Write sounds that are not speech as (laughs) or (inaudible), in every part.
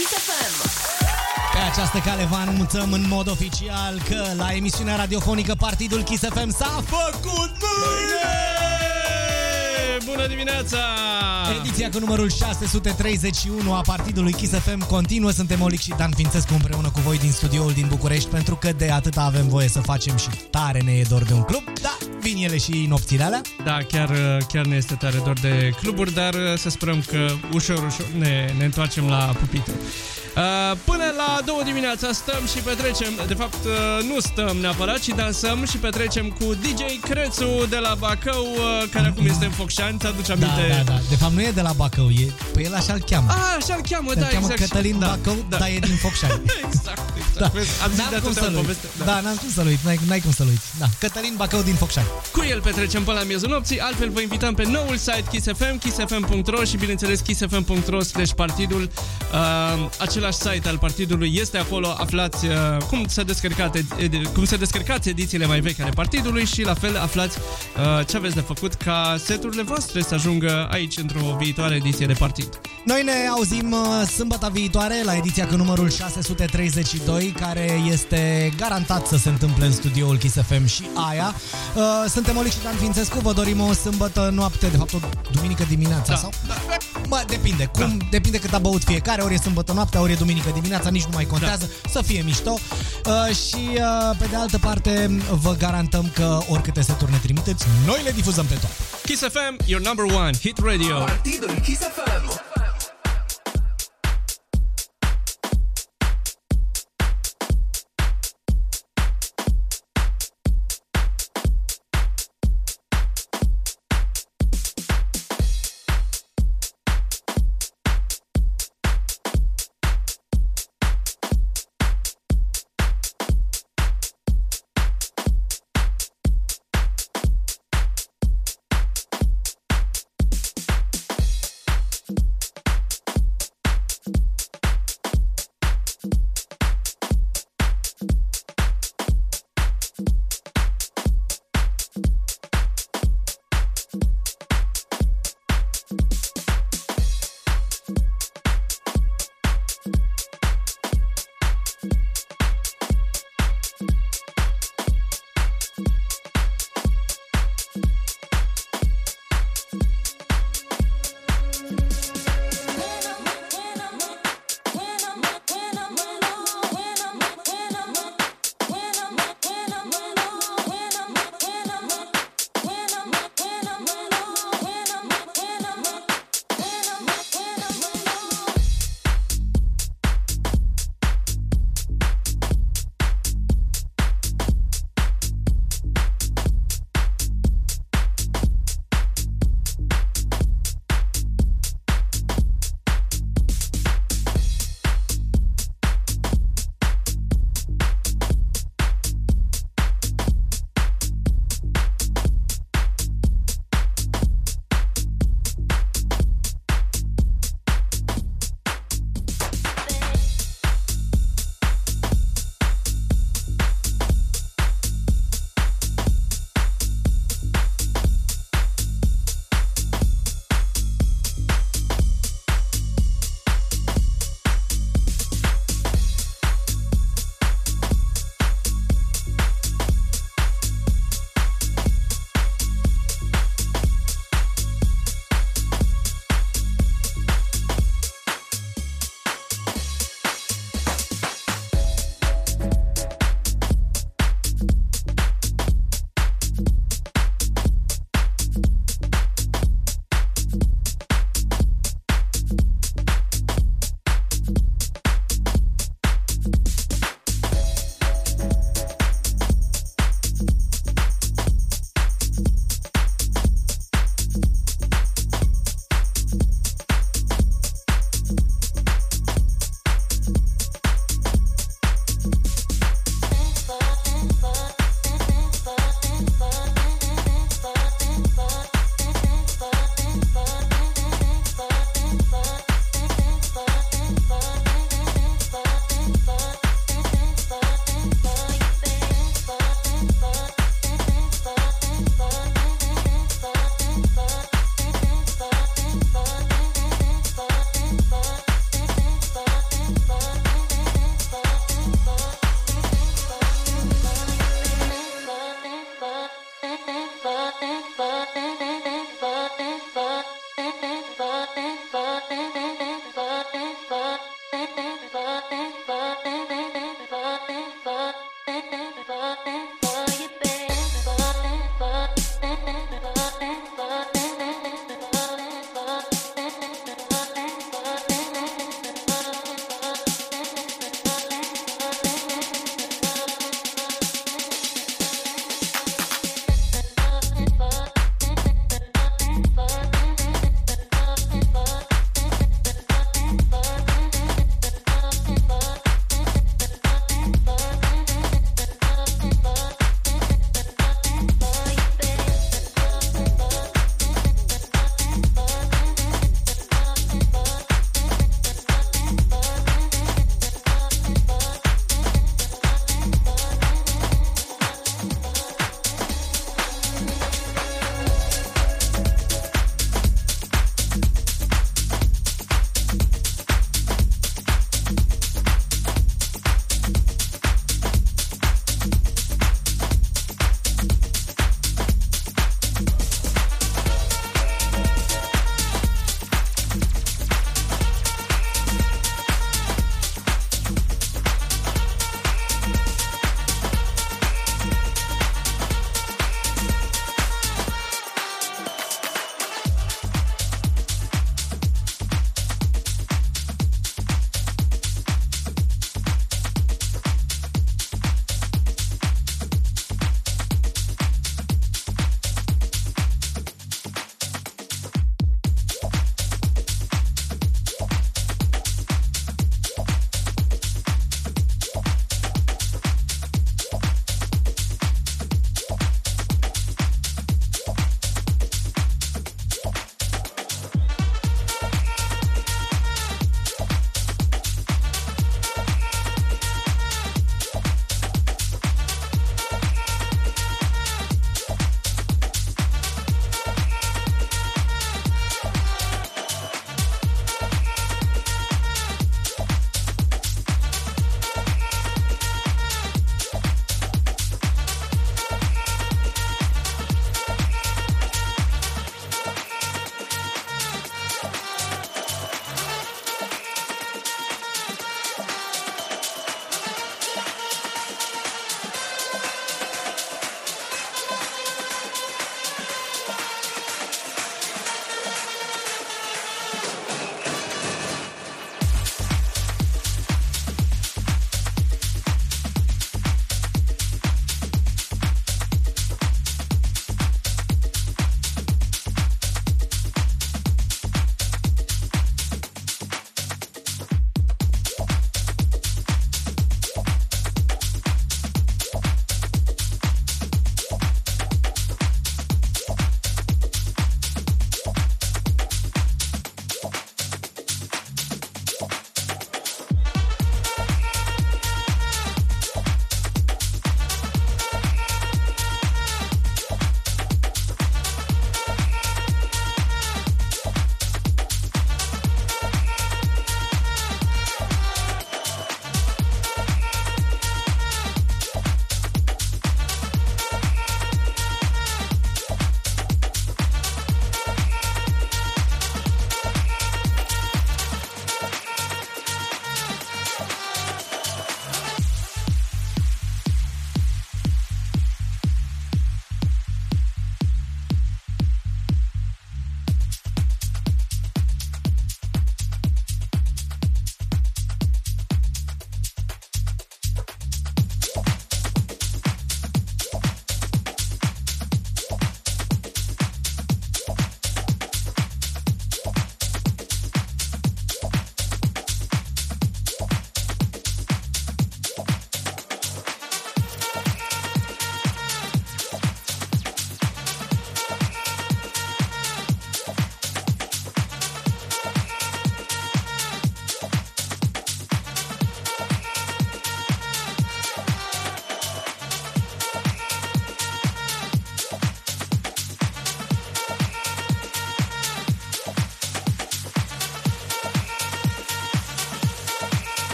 Kiss FM. Pe această cale vă anunțăm în mod oficial că la emisiunea radiofonică Partidul Kiss FM s-a făcut mâine! Bună dimineața! Ediția cu numărul 631 a Partidului Kiss FM continuă. Suntem Olic și Dan Fințescu împreună cu voi din studioul din București pentru că de atâta avem voie să facem și tare ne e dor de un club. Da, vin ele și nopțile alea. Da, chiar, chiar ne este tare dor de cluburi, dar să sperăm că ușor, ușor ne, ne întoarcem la pupitre. Uh, până la două dimineața stăm și petrecem, de fapt uh, nu stăm neapărat, ci dansăm și petrecem cu DJ Crețu de la Bacău, uh, care acum este în Focșani, ți-aduce Da, aminte? da, da. De fapt nu e de la Bacău, e, pe el așa-l cheamă. Ah, așa-l cheamă, Îl da, cheamă exact. Cătălin da, Bacău, da. dar e din Focșani. (laughs) exact, exact. Da. Vezi, Am zis de N-am cum atâta să-l uit. poveste. Da, n-am cum să-l uit, n-ai, n-ai cum să-l uiți. Da. Cătălin Bacău din Focșani. Cu el petrecem până la miezul nopții, altfel vă invităm pe noul site Kiss FM, kissfm.ro și bineînțeles kissfm.ro slash partidul. Uh, același site al partidului este acolo, aflați uh, cum se descărcat, ed- cum se descărcați edițiile mai vechi ale partidului și la fel aflați uh, ce aveți de făcut ca seturile voastre să ajungă aici într-o viitoare ediție de partid. Noi ne auzim uh, sâmbătă viitoare la ediția cu numărul 632, care este garantat să se întâmple în studioul Kiss FM și aia. Uh, Suntem Olic și Dan Fințescu, vă dorim o sâmbătă noapte, de fapt o duminică dimineața Da. sau? Bă, depinde, cum, depinde cât a băut fiecare, ori e sâmbătă noaptea, ori e duminică dimineața, nici nu mai contează, să fie mișto. Uh, și uh, pe de altă parte vă garantăm că oricâte seturi ne trimiteți, noi le difuzăm pe toate. Kiss FM, your number one hit radio. Partidul Kiss FM.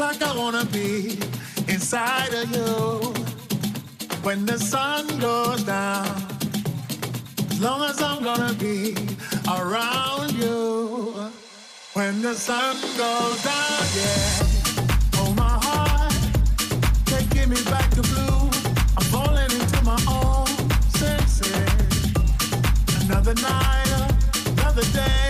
Like I wanna be inside of you. when the sun goes down. As long as I'm gonna be around you when the sun goes down, yeah. Oh my heart, taking me back to blue. I'm falling into my own senses. Another night, another day.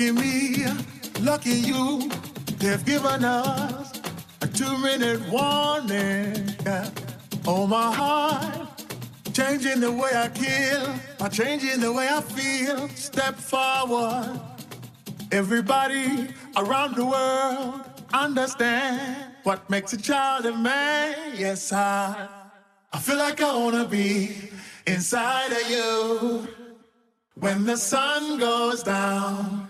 Lucky me, lucky you, they've given us a two minute warning. Oh, my heart, changing the way I kill, by changing the way I feel. Step forward. Everybody around the world understand what makes a child a man. Yes, I, I feel like I wanna be inside of you when the sun goes down.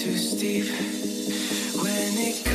Too steep. When it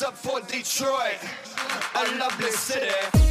up for Detroit. A lovely city.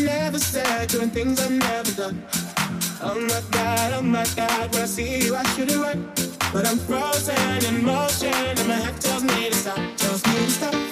never said, doing things I've never done. Oh my god, oh my god, when I see you, I should have run. But I'm frozen in motion, and my head tells me to stop, tells me to stop.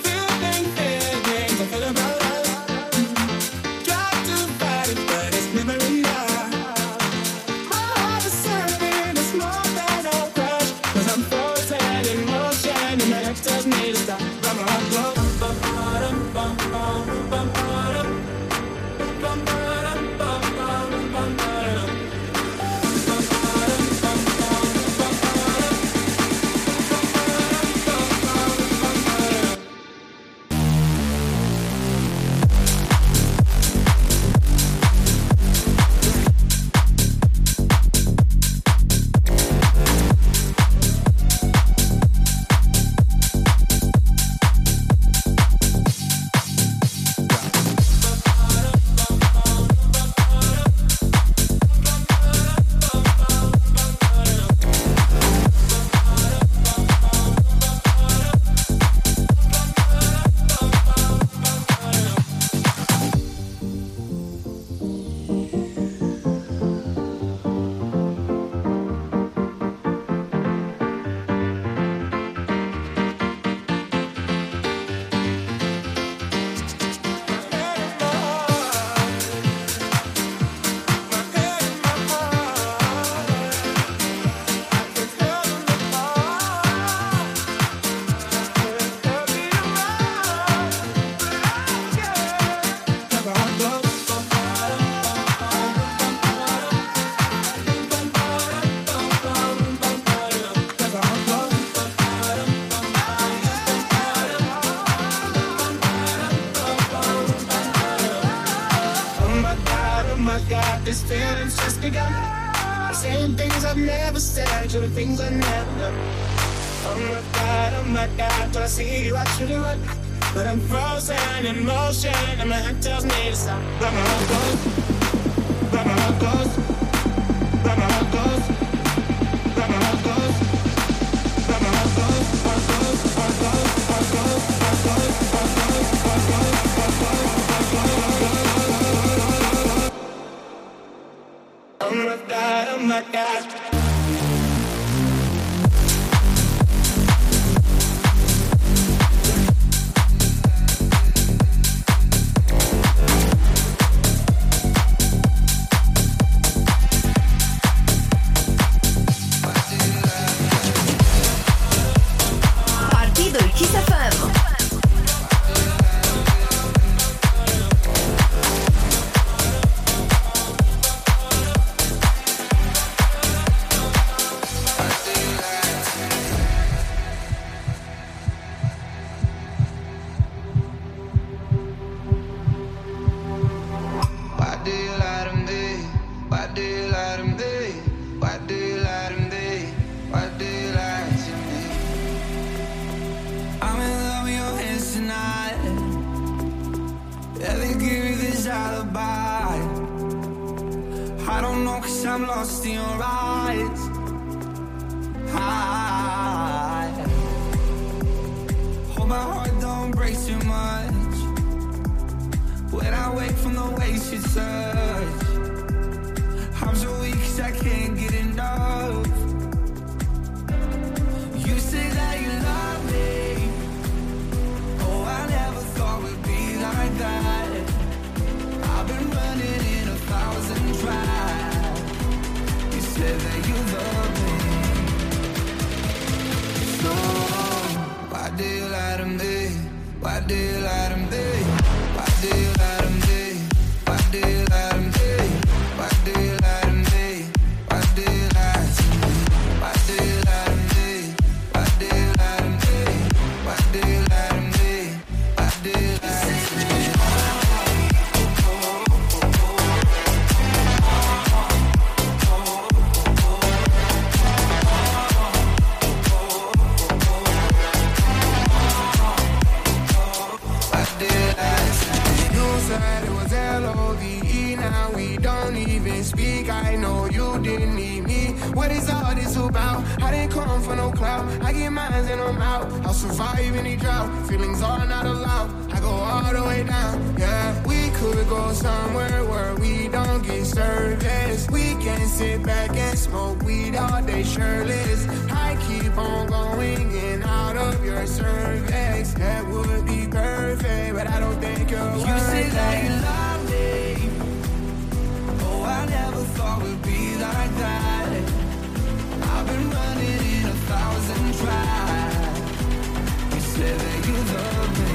Said, doing things I never done. Oh my God, oh my God, when I see you, I truly run. But I'm frozen in motion, and my head tells me to stop. But my heart goes, but my heart goes, I'm in love with your hands tonight. Every give this alibi. I don't know, cause I'm lost in your eyes. I hope my heart don't break too much. When I wake from the waist you touch I'm so weak 'cause I can't get enough You say that you love me Oh, I never thought we'd be like that I've been running in a thousand tries You said that you love me So, why do you lie to me? Why do you lie to me? Why do you lie to me? Why do you sit back and smoke weed all day shirtless. I keep on going in out of your cervix. That would be perfect, but I don't think you're You worth say that you it. love me. Oh, I never thought we'd be like that. I've been running in a thousand tries. You said that you love me.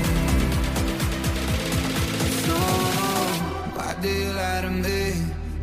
So, why do you lie to me?